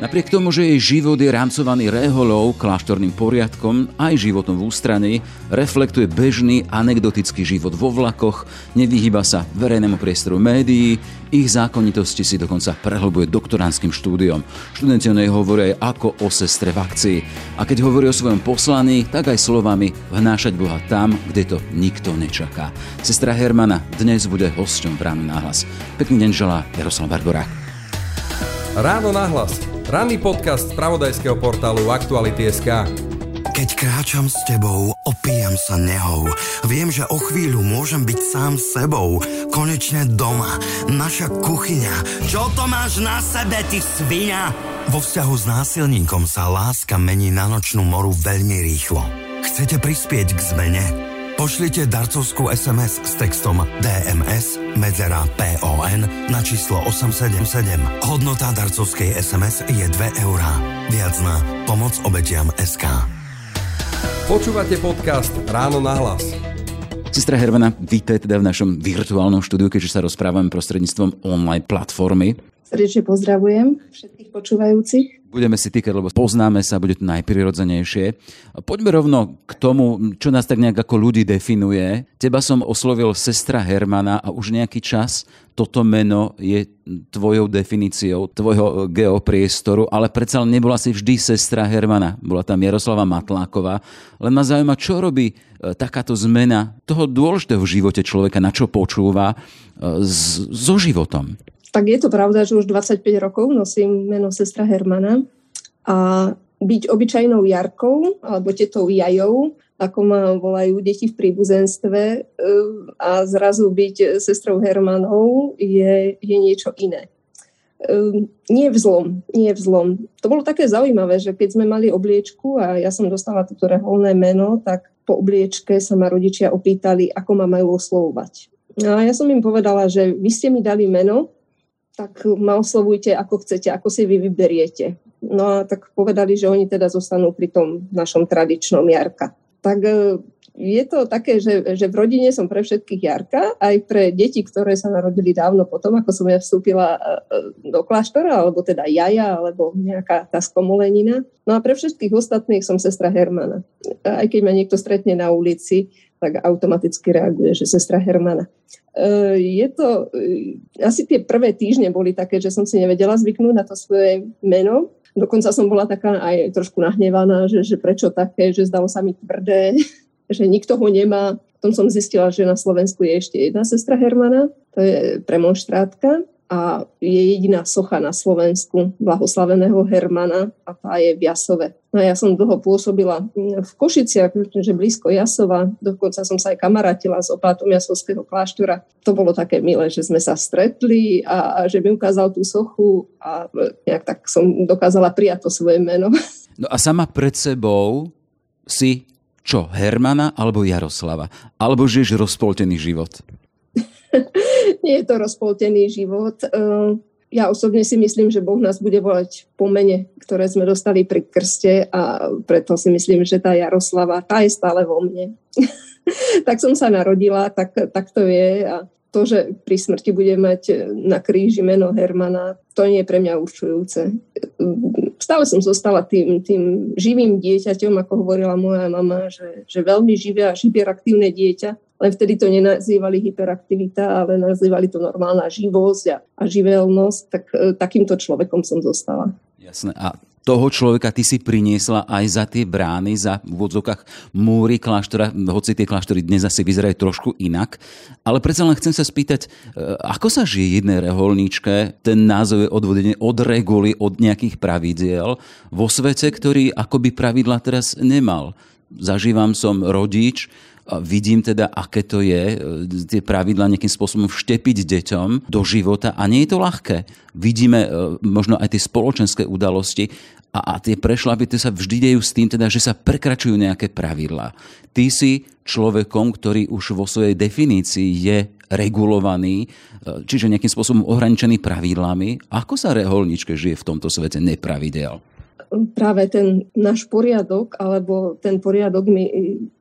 Napriek tomu, že jej život je rámcovaný reholou, kláštorným poriadkom, aj životom v ústraní, reflektuje bežný anekdotický život vo vlakoch, nevyhýba sa verejnému priestoru médií, ich zákonitosti si dokonca prehlbuje doktoránskym štúdiom. Študenti o nej hovoria aj ako o sestre v akcii. A keď hovorí o svojom poslaní, tak aj slovami vnášať Boha tam, kde to nikto nečaká. Sestra Hermana dnes bude hosťom v Ráno náhlas. Pekný deň želá Jaroslav Barborák. Ráno náhlas Ranný podcast z pravodajského portálu Aktuality.sk Keď kráčam s tebou, opíjam sa nehou. Viem, že o chvíľu môžem byť sám sebou. Konečne doma. Naša kuchyňa. Čo to máš na sebe, ty svinia? Vo vzťahu s násilníkom sa láska mení na nočnú moru veľmi rýchlo. Chcete prispieť k zmene? Pošlite darcovskú SMS s textom DMS medzera PON na číslo 877. Hodnota darcovskej SMS je 2 eurá. Viac na pomoc obetiam SK. Počúvate podcast Ráno na hlas. Sestra Hermana, vítaj teda v našom virtuálnom štúdiu, keďže sa rozprávame prostredníctvom online platformy. Srdečne pozdravujem všetkých počúvajúcich budeme si týkať, lebo poznáme sa, bude to najprirodzenejšie. Poďme rovno k tomu, čo nás tak nejak ako ľudí definuje. Teba som oslovil sestra Hermana a už nejaký čas toto meno je tvojou definíciou, tvojho geopriestoru, ale predsa nebola si vždy sestra Hermana. Bola tam Jaroslava Matláková. Len ma zaujíma, čo robí e, takáto zmena toho dôležitého v živote človeka, na čo počúva, e, so životom tak je to pravda, že už 25 rokov nosím meno sestra Hermana a byť obyčajnou Jarkou alebo tetou Jajou, ako ma volajú deti v príbuzenstve e, a zrazu byť sestrou Hermanou je, je niečo iné. E, nie v zlom, nie v zlom. To bolo také zaujímavé, že keď sme mali obliečku a ja som dostala toto reholné meno, tak po obliečke sa ma rodičia opýtali, ako ma majú oslovovať. A ja som im povedala, že vy ste mi dali meno, tak ma oslovujte ako chcete, ako si vy vyberiete. No a tak povedali, že oni teda zostanú pri tom našom tradičnom Jarka. Tak e, je to také, že, že v rodine som pre všetkých Jarka, aj pre deti, ktoré sa narodili dávno potom, ako som ja vstúpila e, e, do kláštora, alebo teda jaja, alebo nejaká tá skomolenina. No a pre všetkých ostatných som sestra Hermana. Aj keď ma niekto stretne na ulici, tak automaticky reaguje, že sestra Hermana. E, je to, e, asi tie prvé týždne boli také, že som si nevedela zvyknúť na to svoje meno. Dokonca som bola taká aj trošku nahnevaná, že, že prečo také, že zdalo sa mi tvrdé, že nikto ho nemá. Potom som zistila, že na Slovensku je ešte jedna sestra Hermana, to je premonštrátka a je jediná socha na Slovensku blahoslaveného Hermana a tá je v Jasove. No ja som dlho pôsobila v Košiciach, že blízko Jasova, dokonca som sa aj kamarátila s opátom Jasovského kláštora. To bolo také milé, že sme sa stretli a, a že mi ukázal tú sochu a nejak tak som dokázala prijať to svoje meno. No a sama pred sebou si čo, Hermana alebo Jaroslava? Alebo žiješ rozpoltený život? nie je to rozpoltený život. Ehm, ja osobne si myslím, že Boh nás bude volať po mene, ktoré sme dostali pri krste a preto si myslím, že tá Jaroslava, tá je stále vo mne. tak som sa narodila, tak, tak to je a to, že pri smrti bude mať na kríži meno Hermana, to nie je pre mňa určujúce. Stále som zostala tým, tým živým dieťaťom, ako hovorila moja mama, že, že veľmi živé a hyperaktívne dieťa, len vtedy to nenazývali hyperaktivita, ale nazývali to normálna živosť a, a živelnosť, tak e, takýmto človekom som zostala. Jasné. A toho človeka ty si priniesla aj za tie brány, za v múry kláštora, hoci tie kláštory dnes asi vyzerajú trošku inak. Ale predsa len chcem sa spýtať, e, ako sa žije jednej reholníčke, ten názov je odvodený od reguly, od nejakých pravidiel, vo svete, ktorý akoby pravidla teraz nemal. Zažívam som rodič, vidím teda, aké to je, e, tie pravidla nejakým spôsobom vštepiť deťom do života a nie je to ľahké. Vidíme e, možno aj tie spoločenské udalosti a, a tie prešlapy tie sa vždy dejú s tým, teda, že sa prekračujú nejaké pravidlá. Ty si človekom, ktorý už vo svojej definícii je regulovaný, e, čiže nejakým spôsobom ohraničený pravidlami. Ako sa reholničke žije v tomto svete nepravidel? Práve ten náš poriadok, alebo ten poriadok,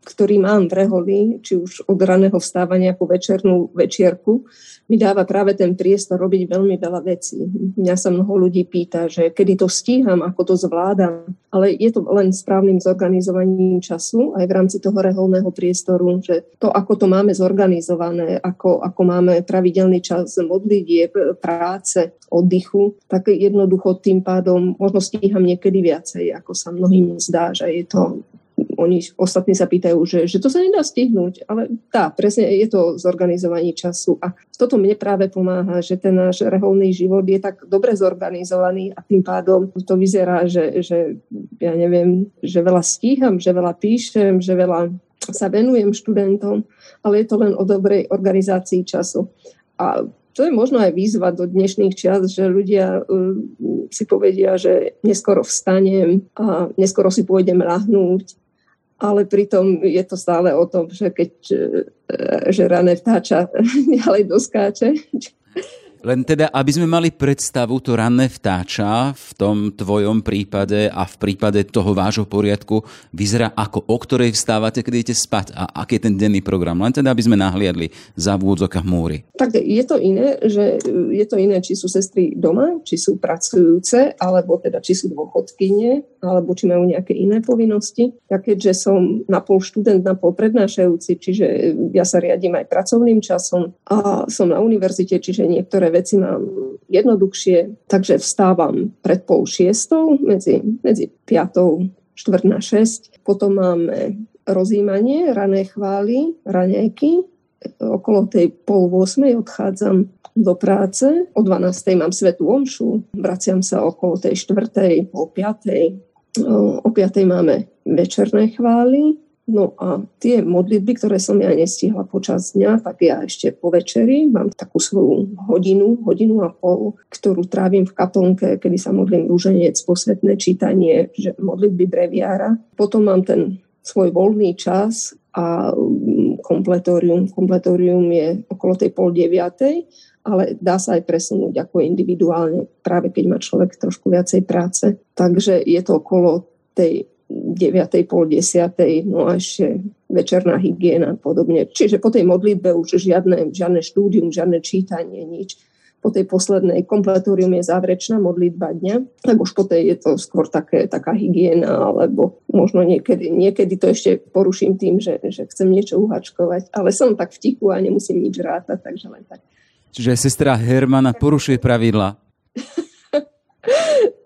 ktorý mám v reholi, či už od raného vstávania po večernú večierku, mi dáva práve ten priestor robiť veľmi veľa vecí. Mňa sa mnoho ľudí pýta, že kedy to stíham, ako to zvládam, ale je to len správnym zorganizovaním času aj v rámci toho reholného priestoru, že to, ako to máme zorganizované, ako, ako máme pravidelný čas modlitie, práce, oddychu, tak jednoducho tým pádom možno stíham niekedy viacej, ako sa mnohým zdá, že je to oni ostatní sa pýtajú, že, že to sa nedá stihnúť, ale tá, presne je to zorganizovanie času a toto mne práve pomáha, že ten náš reholný život je tak dobre zorganizovaný a tým pádom to vyzerá, že, že ja neviem, že veľa stíham, že veľa píšem, že veľa sa venujem študentom, ale je to len o dobrej organizácii času. A to je možno aj výzva do dnešných čas, že ľudia uh, si povedia, že neskoro vstanem a neskoro si pôjdem lahnúť ale pritom je to stále o tom, že keď e, že rané vtáča ďalej doskáče. Len teda, aby sme mali predstavu, to ranné vtáča v tom tvojom prípade a v prípade toho vášho poriadku vyzerá ako o ktorej vstávate, keď idete spať a aký je ten denný program. Len teda, aby sme nahliadli za vôdzokách múry. Tak je to iné, že je to iné, či sú sestry doma, či sú pracujúce, alebo teda či sú dôchodkyne, alebo či majú nejaké iné povinnosti. Ja keďže som na pol študent, na pol prednášajúci, čiže ja sa riadím aj pracovným časom a som na univerzite, čiže niektoré veci mám jednoduchšie, takže vstávam pred pol šiestou, medzi, medzi piatou, štvrt na šesť. Potom máme rozímanie, rané chvály, raňajky. Okolo tej pol 8 odchádzam do práce. O 12. mám svetú omšu. Vraciam sa okolo tej štvrtej, pol piatej. O piatej máme večerné chvály. No a tie modlitby, ktoré som ja nestihla počas dňa, tak ja ešte po večeri mám takú svoju hodinu, hodinu a pol, ktorú trávim v kaplnke, kedy sa modlím rúženec, posvetné čítanie, že modlitby breviára. Potom mám ten svoj voľný čas a mm, kompletórium. Kompletórium je okolo tej pol deviatej, ale dá sa aj presunúť ako individuálne, práve keď má človek trošku viacej práce. Takže je to okolo tej 9. pol 10. no a ešte večerná hygiena a podobne. Čiže po tej modlitbe už žiadne, žiadne štúdium, žiadne čítanie, nič. Po tej poslednej kompletórium je záverečná modlitba dňa, tak už po tej je to skôr také, taká hygiena, alebo možno niekedy, niekedy to ešte poruším tým, že, že chcem niečo uhačkovať, ale som tak v tichu a nemusím nič rátať, takže len tak. Čiže sestra Hermana porušuje pravidla.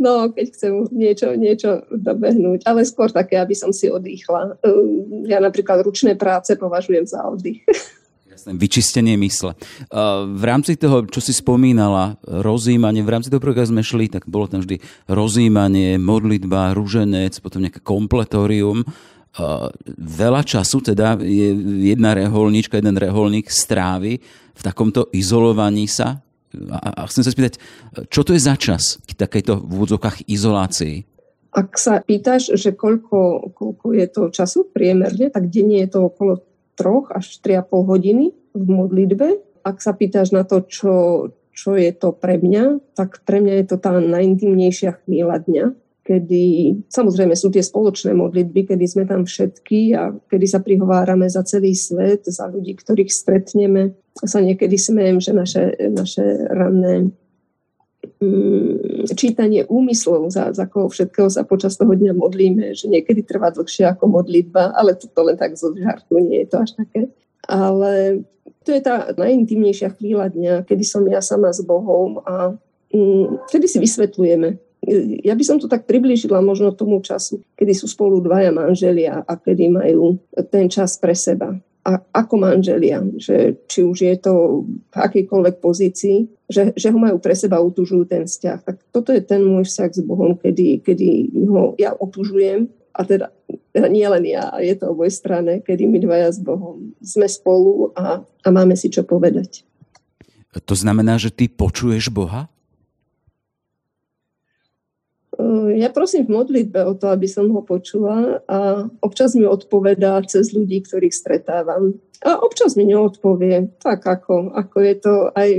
No, keď chcem niečo, niečo dobehnúť, ale skôr také, aby som si odýchla. Ehm, ja napríklad ručné práce považujem za oddych. Jasné, vyčistenie mysle. V rámci toho, čo si spomínala, rozímanie, v rámci toho programu sme šli, tak bolo tam vždy rozímanie, modlitba, rúženec, potom nejaké kompletórium. Veľa času teda je jedna reholníčka, jeden reholník strávi v takomto izolovaní sa a, chcem sa spýtať, čo to je za čas v takejto v úvodzovkách izolácii? Ak sa pýtaš, že koľko, koľko je to času priemerne, tak denne je to okolo 3 až 3,5 hodiny v modlitbe. Ak sa pýtaš na to, čo, čo je to pre mňa, tak pre mňa je to tá najintimnejšia chvíľa dňa, kedy samozrejme sú tie spoločné modlitby, kedy sme tam všetky a kedy sa prihovárame za celý svet, za ľudí, ktorých stretneme. Sa niekedy smejem, že naše, naše ranné mm, čítanie úmyslov, za, za koho všetkého sa počas toho dňa modlíme, že niekedy trvá dlhšie ako modlitba, ale to len tak zo žartu, nie je to až také. Ale to je tá najintimnejšia chvíľa dňa, kedy som ja sama s Bohom a mm, vtedy si vysvetlujeme ja by som to tak priblížila možno tomu času, kedy sú spolu dvaja manželia a kedy majú ten čas pre seba. A ako manželia, že či už je to v akejkoľvek pozícii, že, že ho majú pre seba, utužujú ten vzťah. Tak toto je ten môj vzťah s Bohom, kedy, kedy ho ja otužujem a teda, teda nie len ja, je to oboj strane, kedy my dvaja s Bohom sme spolu a, a máme si čo povedať. To znamená, že ty počuješ Boha? Eh, ja prosím v modlitbe o to, aby som ho počula a občas mi odpovedá cez ľudí, ktorých stretávam. A občas mi neodpovie, tak ako, ako je to aj,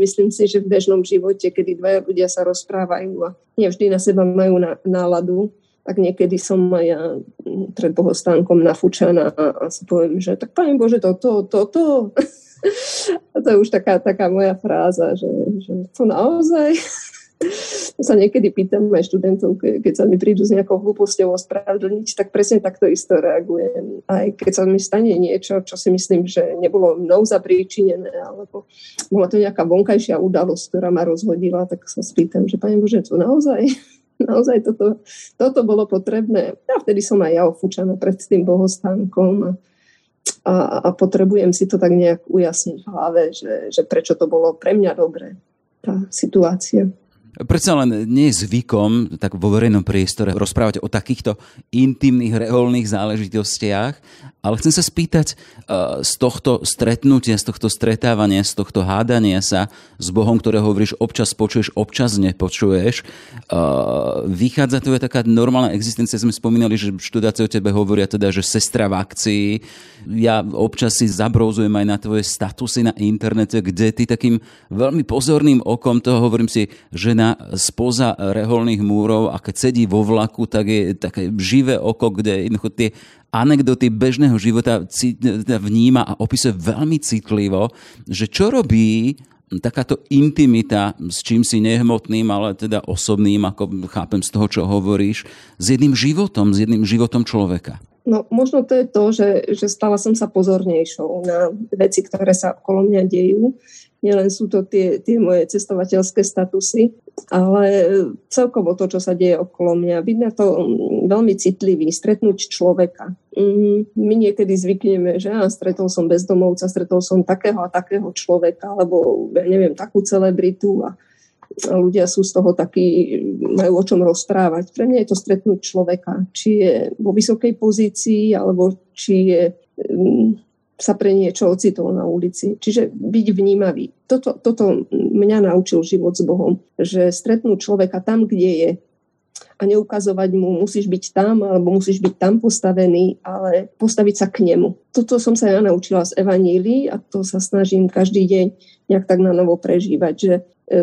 myslím si, že v bežnom živote, kedy dvaja ľudia sa rozprávajú a nevždy na seba majú na, náladu, tak niekedy som aj ja pred bohostánkom nafúčaná a, a si poviem, že tak Pane Bože, toto, toto. To. a to je už taká, taká moja fráza, že, že to naozaj sa niekedy pýtam aj študentov, keď sa mi prídu s nejakou hlúposťou ospravedlniť, tak presne takto isto reagujem. Aj keď sa mi stane niečo, čo si myslím, že nebolo mnou zapríčinené, alebo bola to nejaká vonkajšia udalosť, ktorá ma rozhodila, tak sa spýtam, že Pane Bože, to naozaj naozaj toto, toto bolo potrebné. A vtedy som aj ja ofúčaná pred tým bohostánkom a, a potrebujem si to tak nejak ujasniť v hlave, že, že prečo to bolo pre mňa dobré, tá situácia. Predsa len nie je zvykom tak vo verejnom priestore rozprávať o takýchto intimných, reholných záležitostiach, ale chcem sa spýtať eh, z tohto stretnutia, z tohto stretávania, z tohto hádania sa s Bohom, ktoré hovoríš, občas počuješ, občas nepočuješ. Eh, vychádza to je taká normálna existencia. Sme spomínali, že študáci o tebe hovoria teda, že sestra v akcii. Ja občas si zabrouzujem aj na tvoje statusy na internete, kde ty takým veľmi pozorným okom toho hovorím si, žena žena spoza reholných múrov a keď sedí vo vlaku, tak je také živé oko, kde jednoducho tie anekdoty bežného života vníma a opisuje veľmi citlivo, že čo robí takáto intimita s čím si nehmotným, ale teda osobným, ako chápem z toho, čo hovoríš, s jedným životom, s jedným životom človeka. No možno to je to, že, že stala som sa pozornejšou na veci, ktoré sa okolo mňa dejú. Nielen sú to tie, tie moje cestovateľské statusy, ale celkovo to, čo sa deje okolo mňa. Byť na to mm, veľmi citlivý, stretnúť človeka. Mm, my niekedy zvykneme, že ja stretol som bezdomovca, stretol som takého a takého človeka, alebo ja neviem, takú celebritu a a ľudia sú z toho takí, majú o čom rozprávať. Pre mňa je to stretnúť človeka, či je vo vysokej pozícii, alebo či je mm, sa pre niečo ocitol na ulici. Čiže byť vnímavý. Toto, toto mňa naučil život s Bohom, že stretnúť človeka tam, kde je a neukazovať mu, musíš byť tam, alebo musíš byť tam postavený, ale postaviť sa k nemu. Toto som sa ja naučila z Evanílii a to sa snažím každý deň nejak tak na novo prežívať, že e,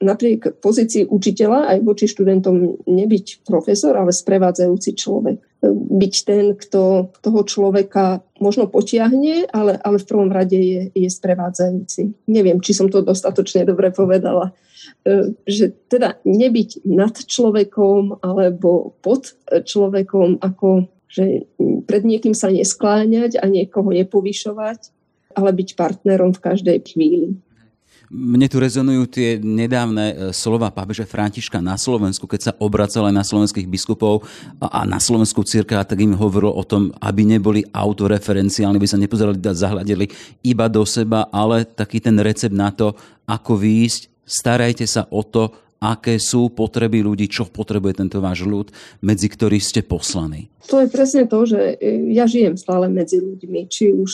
napriek pozícii učiteľa aj voči študentom nebyť profesor, ale sprevádzajúci človek. Byť ten, kto toho človeka možno potiahne, ale, ale v prvom rade je, je sprevádzajúci. Neviem, či som to dostatočne dobre povedala. E, že teda nebyť nad človekom alebo pod človekom, ako že pred niekým sa neskláňať a niekoho nepovyšovať, ale byť partnerom v každej chvíli. Mne tu rezonujú tie nedávne e, slova pápeža Františka na Slovensku, keď sa obracal aj na slovenských biskupov a na slovenskú církev, tak im hovoril o tom, aby neboli autoreferenciálni, aby sa nepozerali, zahľadili iba do seba, ale taký ten recept na to, ako výjsť, starajte sa o to, aké sú potreby ľudí, čo potrebuje tento váš ľud, medzi ktorý ste poslaní. To je presne to, že e, ja žijem stále medzi ľuďmi. Či už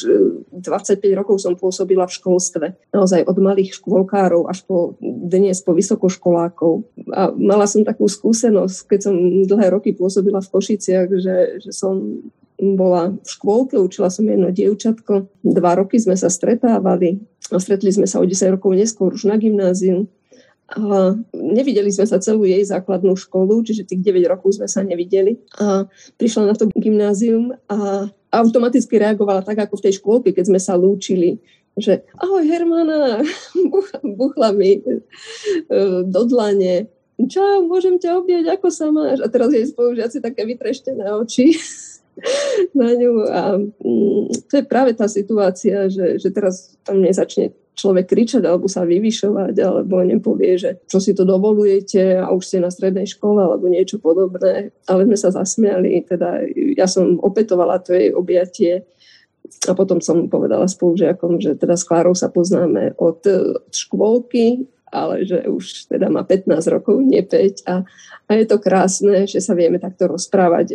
25 e, rokov som pôsobila v školstve. Naozaj od malých škôlkárov až po dnes po vysokoškolákov. A mala som takú skúsenosť, keď som dlhé roky pôsobila v Košiciach, že, že som bola v škôlke, učila som jedno dievčatko. Dva roky sme sa stretávali. Stretli sme sa o 10 rokov neskôr už na gymnáziu. A nevideli sme sa celú jej základnú školu, čiže tých 9 rokov sme sa nevideli. A prišla na to gymnázium a automaticky reagovala tak, ako v tej škôlke, keď sme sa lúčili že ahoj Hermana, buchla mi e, do dlane, čau, môžem ťa objať, ako sa máš? A teraz jej spolužiaci také vytreštené oči na ňu a mm, to je práve tá situácia, že, že teraz tam nezačne človek kričať alebo sa vyvyšovať alebo nepovie, že čo si to dovolujete a už ste na strednej škole alebo niečo podobné. Ale sme sa zasmiali, teda ja som opetovala to jej objatie a potom som povedala spolužiakom, že teda s Klárou sa poznáme od, od škôlky ale že už teda má 15 rokov, nie 5 a, a je to krásne, že sa vieme takto rozprávať. E,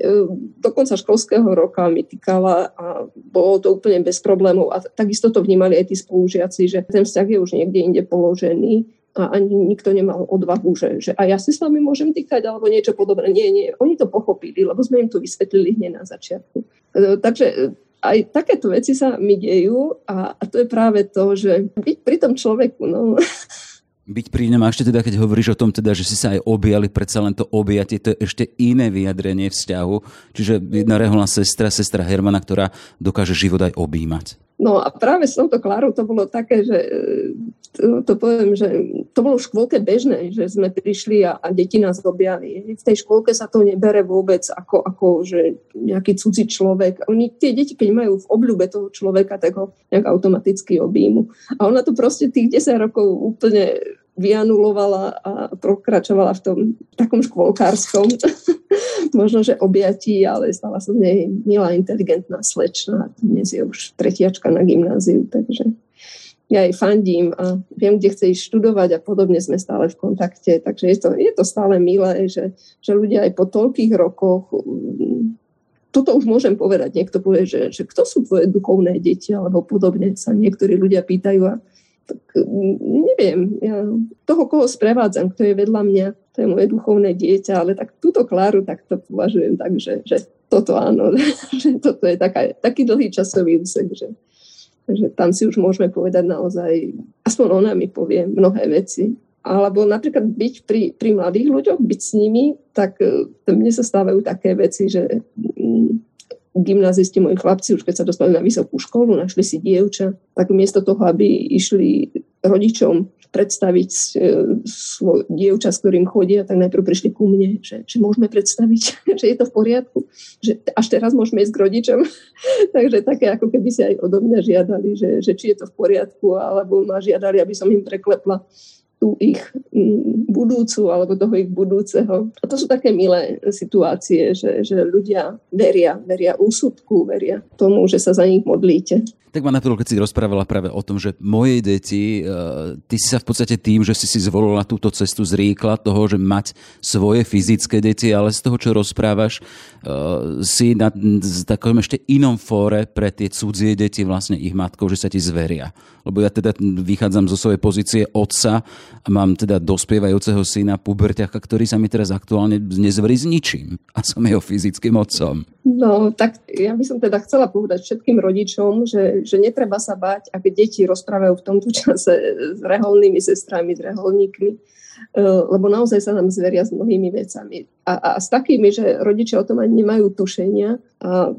do konca školského roka mi týkala a bolo to úplne bez problémov a takisto to vnímali aj tí spolužiaci, že ten vzťah je už niekde inde položený a ani nikto nemal odvahu, že, že a ja si s vami môžem týkať alebo niečo podobné. Nie, nie, oni to pochopili, lebo sme im to vysvetlili hneď na začiatku. E, takže aj takéto veci sa mi dejú a, a to je práve to, že byť pri tom človeku, no, byť pri ňom. A ešte teda, keď hovoríš o tom, teda, že si sa aj objali, predsa len to objatie, to je ešte iné vyjadrenie vzťahu. Čiže jedna reholná sestra, sestra Hermana, ktorá dokáže život aj objímať. No a práve s touto Klárou to bolo také, že to, to poviem, že to bolo v škôlke bežné, že sme prišli a, a deti nás objali. V tej škôlke sa to nebere vôbec ako, ako že nejaký cudzí človek. Oni, tie deti, keď majú v obľúbe toho človeka, tak ho nejak automaticky objímu. A ona to proste tých 10 rokov úplne vyanulovala a pokračovala v tom takom škôlkárskom, možno, že objatí, ale stala som nej milá, inteligentná slečna. Dnes je už tretiačka na gymnáziu, takže ja jej fandím a viem, kde chce ísť študovať a podobne sme stále v kontakte. Takže je to, je to stále milé, že, že ľudia aj po toľkých rokoch toto už môžem povedať. Niekto povie, že, že kto sú tvoje duchovné deti alebo podobne sa niektorí ľudia pýtajú a tak neviem, ja toho, koho sprevádzam, kto je vedľa mňa, to je moje duchovné dieťa, ale tak túto Kláru tak to považujem tak, že, že toto áno, že toto je taká, taký dlhý časový úsek, že, že tam si už môžeme povedať naozaj, aspoň ona mi povie mnohé veci. Alebo napríklad byť pri, pri mladých ľuďoch, byť s nimi, tak e, mne sa stávajú také veci, že mm, gymnázisti, moji chlapci, už keď sa dostali na vysokú školu, našli si dievča, tak miesto toho, aby išli rodičom predstaviť e, svoj dievča, s ktorým chodia, tak najprv prišli ku mne, že, že môžeme predstaviť, že je to v poriadku, že až teraz môžeme ísť k rodičom. Takže také, ako keby si aj odo mňa žiadali, že, že či je to v poriadku, alebo ma žiadali, aby som im preklepla tú ich mm, budúcu alebo toho ich budúceho. A to sú také milé situácie, že, že ľudia veria, veria úsudku, veria tomu, že sa za nich modlíte. Tak ma napadlo, keď si rozprávala práve o tom, že moje deti, e, ty si sa v podstate tým, že si si zvolila túto cestu zriekla toho, že mať svoje fyzické deti, ale z toho, čo rozprávaš, e, si na takom ešte inom fóre pre tie cudzie deti vlastne ich matkou, že sa ti zveria. Lebo ja teda vychádzam zo svojej pozície otca a mám teda dospievajúceho syna puberťaka, ktorý sa mi teraz aktuálne nezverí s ničím a som jeho fyzickým otcom. No, tak ja by som teda chcela povedať všetkým rodičom, že, že netreba sa báť, ak deti rozprávajú v tomto čase s reholnými sestrami, s reholníkmi, e, lebo naozaj sa nám zveria s mnohými vecami. A, a s takými, že rodičia o tom ani nemajú tušenia a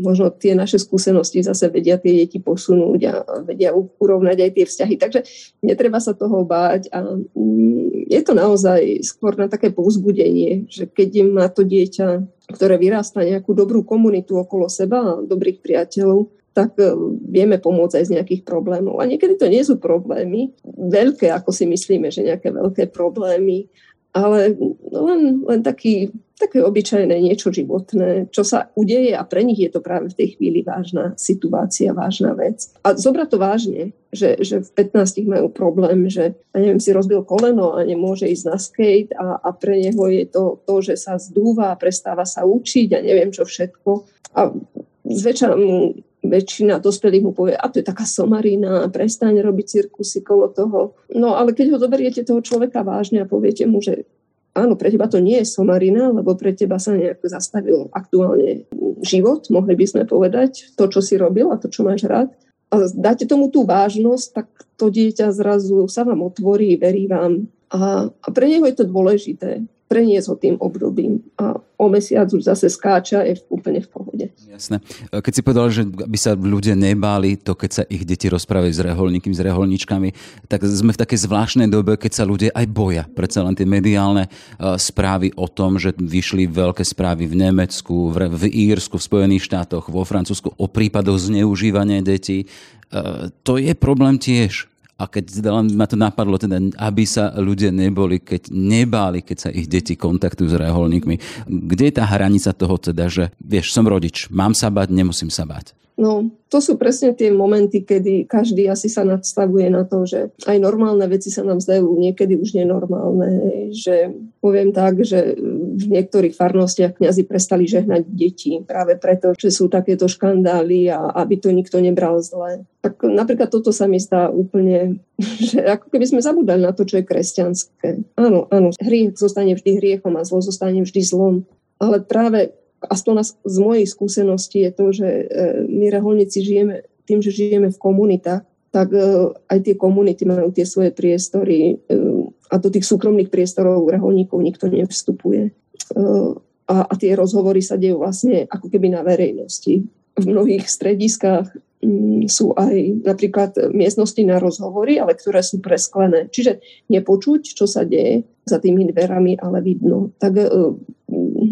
možno tie naše skúsenosti zase vedia tie deti posunúť a vedia urovnať aj tie vzťahy. Takže netreba sa toho báť a mm, je to naozaj skôr na také povzbudenie, že keď má to dieťa, ktoré vyrastá nejakú dobrú komunitu okolo seba, dobrých priateľov, tak e, vieme pomôcť aj z nejakých problémov. A niekedy to nie sú problémy veľké, ako si myslíme, že nejaké veľké problémy, ale len, len taký, také obyčajné niečo životné, čo sa udeje a pre nich je to práve v tej chvíli vážna situácia, vážna vec. A zobrať to vážne, že, že v 15 majú problém, že ja neviem, si rozbil koleno a nemôže ísť na skate a, a pre neho je to, to, že sa zdúva prestáva sa učiť a neviem čo všetko. A zväčša mu väčšina dospelých mu povie, a to je taká somarina, prestaň robiť cirkusy kolo toho. No ale keď ho zoberiete toho človeka vážne a poviete mu, že áno, pre teba to nie je somarina, lebo pre teba sa nejak zastavil aktuálne život, mohli by sme povedať, to, čo si robil a to, čo máš rád. A dáte tomu tú vážnosť, tak to dieťa zrazu sa vám otvorí, verí vám. A, a pre neho je to dôležité preniesť ho tým obdobím a o mesiac už zase skáča, je úplne v pohode. Jasné. Keď si povedal, že by sa ľudia nebáli to, keď sa ich deti rozprávajú s reholníkmi, s reholničkami, tak sme v takej zvláštnej dobe, keď sa ľudia aj boja. Predsa len tie mediálne správy o tom, že vyšli veľké správy v Nemecku, v, Írsku, v Spojených štátoch, vo Francúzsku o prípadoch zneužívania detí. To je problém tiež a keď teda ma to napadlo, teda, aby sa ľudia neboli, keď nebáli, keď sa ich deti kontaktujú s reholníkmi. Kde je tá hranica toho teda, že vieš, som rodič, mám sa bať, nemusím sa bať? No, to sú presne tie momenty, kedy každý asi sa nadstavuje na to, že aj normálne veci sa nám zdajú niekedy už nenormálne. Že poviem tak, že v niektorých farnostiach kňazi prestali žehnať deti práve preto, že sú takéto škandály a aby to nikto nebral zle. Tak napríklad toto sa mi zdá úplne, že ako keby sme zabudali na to, čo je kresťanské. Áno, áno, hriech zostane vždy hriechom a zlo zostane vždy zlom. Ale práve aspoň z mojej skúsenosti je to, že e, my reholníci žijeme tým, že žijeme v komunitách, tak e, aj tie komunity majú tie svoje priestory e, a do tých súkromných priestorov reholníkov nikto nevstupuje. A, a tie rozhovory sa dejú vlastne ako keby na verejnosti. V mnohých strediskách mm, sú aj napríklad miestnosti na rozhovory, ale ktoré sú presklené. Čiže nepočuť, čo sa deje za tými dverami, ale vidno. Tak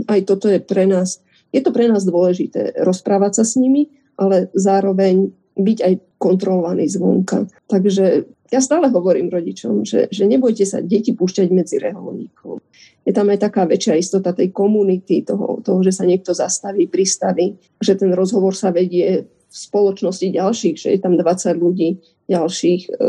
aj toto je pre nás, je to pre nás dôležité rozprávať sa s nimi, ale zároveň byť aj kontrolovaný zvonka. Takže ja stále hovorím rodičom, že, že nebojte sa deti púšťať medzi reholníkov. Je tam aj taká väčšia istota tej komunity, toho, toho, že sa niekto zastaví, pristaví, že ten rozhovor sa vedie v spoločnosti ďalších, že je tam 20 ľudí ďalších e,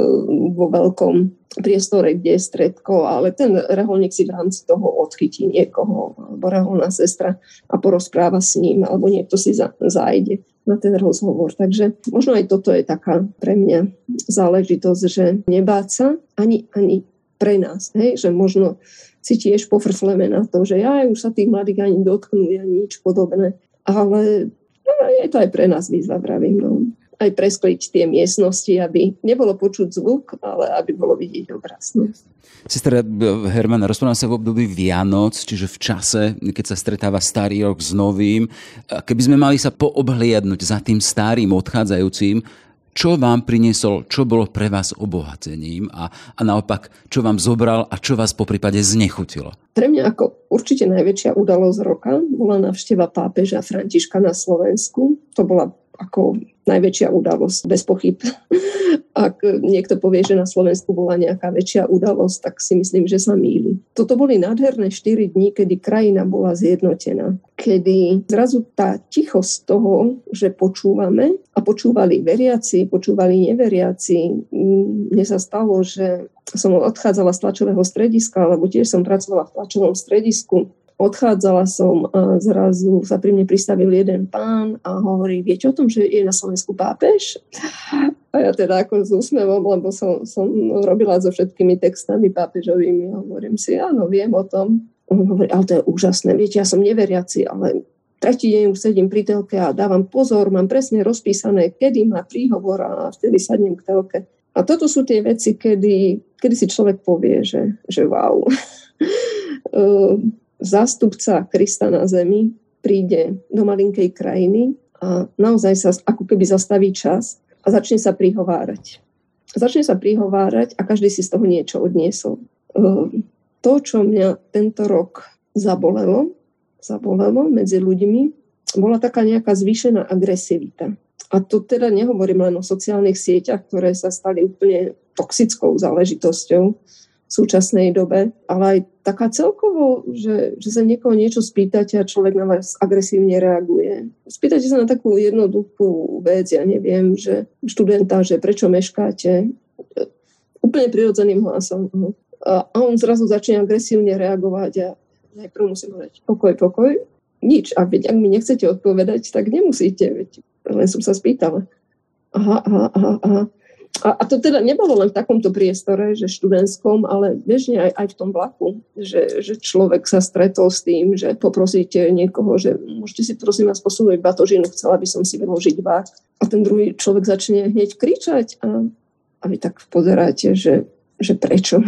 vo veľkom priestore, kde je stredko, ale ten reholník si v rámci toho odchytí niekoho, alebo reholná sestra a porozpráva s ním, alebo niekto si za, zájde na ten rozhovor. Takže možno aj toto je taká pre mňa záležitosť, že nebáť sa ani, ani pre nás, hej? že možno si tiež pofrfleme na to, že ja už sa tých mladých ani dotknú, ani nič podobné. Ale je to aj pre nás výzva, vravím. No aj preskliť tie miestnosti, aby nebolo počuť zvuk, ale aby bolo vidieť obraz. Sestra Herman, rozprávam sa v období Vianoc, čiže v čase, keď sa stretáva starý rok s novým. Keby sme mali sa poobhliadnúť za tým starým odchádzajúcim, čo vám priniesol, čo bolo pre vás obohatením a, a naopak, čo vám zobral a čo vás po prípade znechutilo? Pre mňa ako určite najväčšia udalosť roka bola navšteva pápeža Františka na Slovensku. To bola ako najväčšia udalosť, bez pochyb. Ak niekto povie, že na Slovensku bola nejaká väčšia udalosť, tak si myslím, že sa míli. Toto boli nádherné 4 dní, kedy krajina bola zjednotená. Kedy zrazu tá tichosť toho, že počúvame a počúvali veriaci, počúvali neveriaci. Mne sa stalo, že som odchádzala z tlačového strediska, alebo tiež som pracovala v tlačovom stredisku odchádzala som a zrazu sa pri mne pristavil jeden pán a hovorí, viete o tom, že je na Slovensku pápež? A ja teda ako s úsmevom, lebo som, som robila so všetkými textami pápežovými, hovorím si, áno, viem o tom. On hovorí, ale to je úžasné, viete, ja som neveriaci, ale tretí deň už sedím pri telke a dávam pozor, mám presne rozpísané, kedy má príhovor a vtedy sadnem k telke. A toto sú tie veci, kedy, kedy si človek povie, že, že wow. zástupca Krista na zemi príde do malinkej krajiny a naozaj sa ako keby zastaví čas a začne sa prihovárať. Začne sa prihovárať a každý si z toho niečo odniesol. Ehm, to, čo mňa tento rok zabolelo, zabolelo medzi ľuďmi, bola taká nejaká zvýšená agresivita. A to teda nehovorím len o sociálnych sieťach, ktoré sa stali úplne toxickou záležitosťou, v súčasnej dobe, ale aj taká celkovo, že, že sa niekoho niečo spýtate a človek na vás agresívne reaguje. Spýtate sa na takú jednoduchú vec, ja neviem, že študenta, že prečo meškáte, úplne prirodzeným hlasom. A, a on zrazu začne agresívne reagovať a najprv musím povedať pokoj, pokoj, nič. A veď, ak mi nechcete odpovedať, tak nemusíte, veď len som sa spýtala. Aha, aha, aha, aha. A, a to teda nebolo len v takomto priestore, že študentskom, ale bežne aj, aj v tom vlaku, že, že človek sa stretol s tým, že poprosíte niekoho, že môžete si prosím vás posunúť batožinu, chcela by som si vyložiť vlak. A ten druhý človek začne hneď kričať a, a vy tak pozeráte, že, že prečo.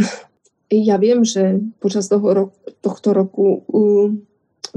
Ja viem, že počas toho roku, tohto roku uh,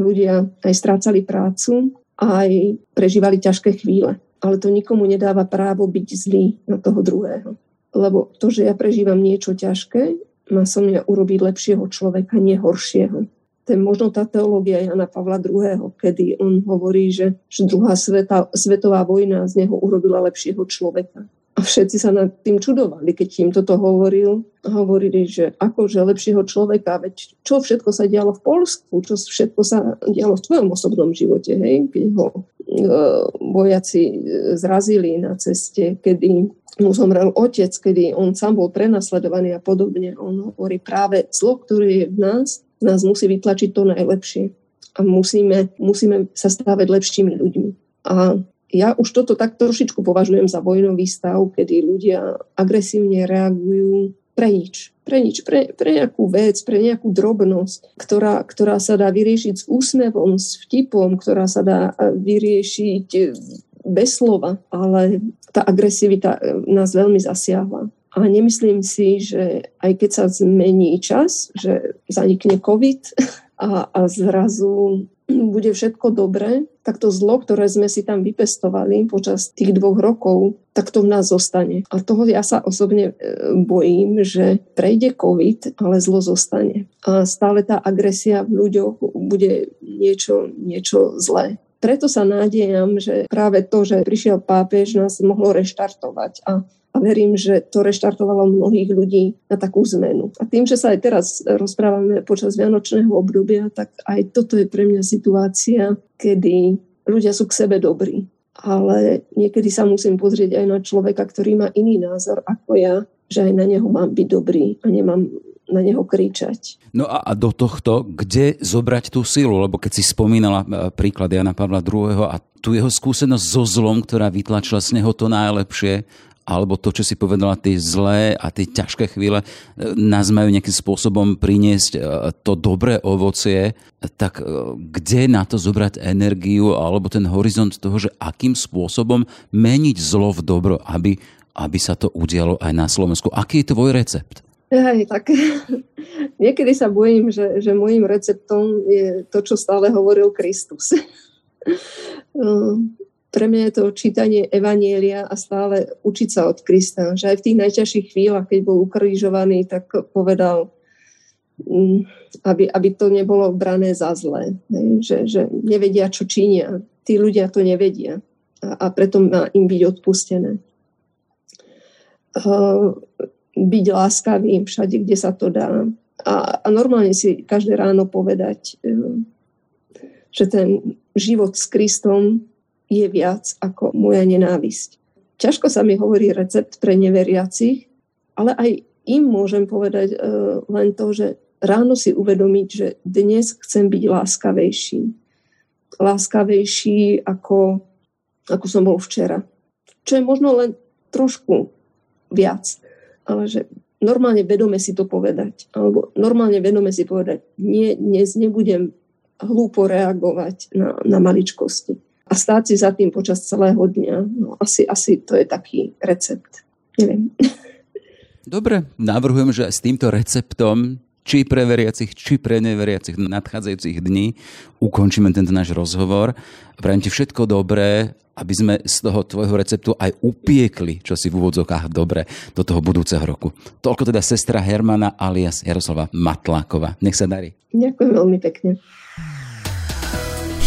ľudia aj strácali prácu, aj prežívali ťažké chvíle ale to nikomu nedáva právo byť zlý na toho druhého. Lebo to, že ja prežívam niečo ťažké, má som mňa urobiť lepšieho človeka, nie horšieho. To je možno tá teológia Jana Pavla II., kedy on hovorí, že, že druhá sveta, svetová vojna z neho urobila lepšieho človeka. Všetci sa nad tým čudovali, keď im toto hovoril. Hovorili, že akože lepšieho človeka, veď čo všetko sa dialo v Polsku, čo všetko sa dialo v tvojom osobnom živote, hej? keď ho e, vojaci e, zrazili na ceste, kedy mu zomrel otec, kedy on sám bol prenasledovaný a podobne. On hovorí práve zlo, ktoré je v nás, nás musí vytlačiť to najlepšie. A musíme, musíme sa stávať lepšími ľuďmi. A ja už toto tak trošičku považujem za vojnový stav, kedy ľudia agresívne reagujú, pre nič. Pre nič, pre, pre nejakú vec, pre nejakú drobnosť, ktorá, ktorá sa dá vyriešiť s úsmevom, s vtipom, ktorá sa dá e, vyriešiť e, bez slova, ale tá agresivita e, nás veľmi zasiahla. A nemyslím si, že aj keď sa zmení čas, že zanikne COVID a, a zrazu bude všetko dobré, tak to zlo, ktoré sme si tam vypestovali počas tých dvoch rokov, tak to v nás zostane. A toho ja sa osobne e, bojím, že prejde COVID, ale zlo zostane. A stále tá agresia v ľuďoch bude niečo, niečo zlé. Preto sa nádejam, že práve to, že prišiel pápež, nás mohlo reštartovať a a verím, že to reštartovalo mnohých ľudí na takú zmenu. A tým, že sa aj teraz rozprávame počas Vianočného obdobia, tak aj toto je pre mňa situácia, kedy ľudia sú k sebe dobrí. Ale niekedy sa musím pozrieť aj na človeka, ktorý má iný názor ako ja, že aj na neho mám byť dobrý a nemám na neho kričať. No a, do tohto, kde zobrať tú silu? Lebo keď si spomínala e, príklad Jana Pavla II. a tu jeho skúsenosť so zlom, ktorá vytlačila z neho to najlepšie, alebo to, čo si povedala, tie zlé a tie ťažké chvíle e, nás majú nejakým spôsobom priniesť e, to dobré ovocie, tak e, kde na to zobrať energiu alebo ten horizont toho, že akým spôsobom meniť zlo v dobro, aby, aby sa to udialo aj na Slovensku. Aký je tvoj recept? Hej, tak niekedy sa bojím, že, že môjim receptom je to, čo stále hovoril Kristus pre mňa je to čítanie Evanielia a stále učiť sa od Krista. Že aj v tých najťažších chvíľach, keď bol ukrižovaný, tak povedal, mm, aby, aby to nebolo brané za zlé. Že, že nevedia, čo činia. Tí ľudia to nevedia. A, a preto má im byť odpustené. Byť láskavý všade, kde sa to dá. A, a normálne si každé ráno povedať, uh, že ten život s Kristom je viac ako moja nenávisť. Ťažko sa mi hovorí recept pre neveriacich, ale aj im môžem povedať uh, len to, že ráno si uvedomiť, že dnes chcem byť láskavejší. Láskavejší ako, ako som bol včera. Čo je možno len trošku viac, ale že normálne vedome si to povedať. Alebo normálne vedome si povedať, nie, dnes nebudem hlúpo reagovať na, na maličkosti a stáť si za tým počas celého dňa. No, asi, asi to je taký recept. Neviem. Dobre, navrhujem, že s týmto receptom či pre veriacich, či pre neveriacich nadchádzajúcich dní ukončíme tento náš rozhovor. Prajem ti všetko dobré, aby sme z toho tvojho receptu aj upiekli, čo si v úvodzokách dobre do toho budúceho roku. Toľko teda sestra Hermana alias Jaroslava Matláková. Nech sa darí. Ďakujem veľmi pekne.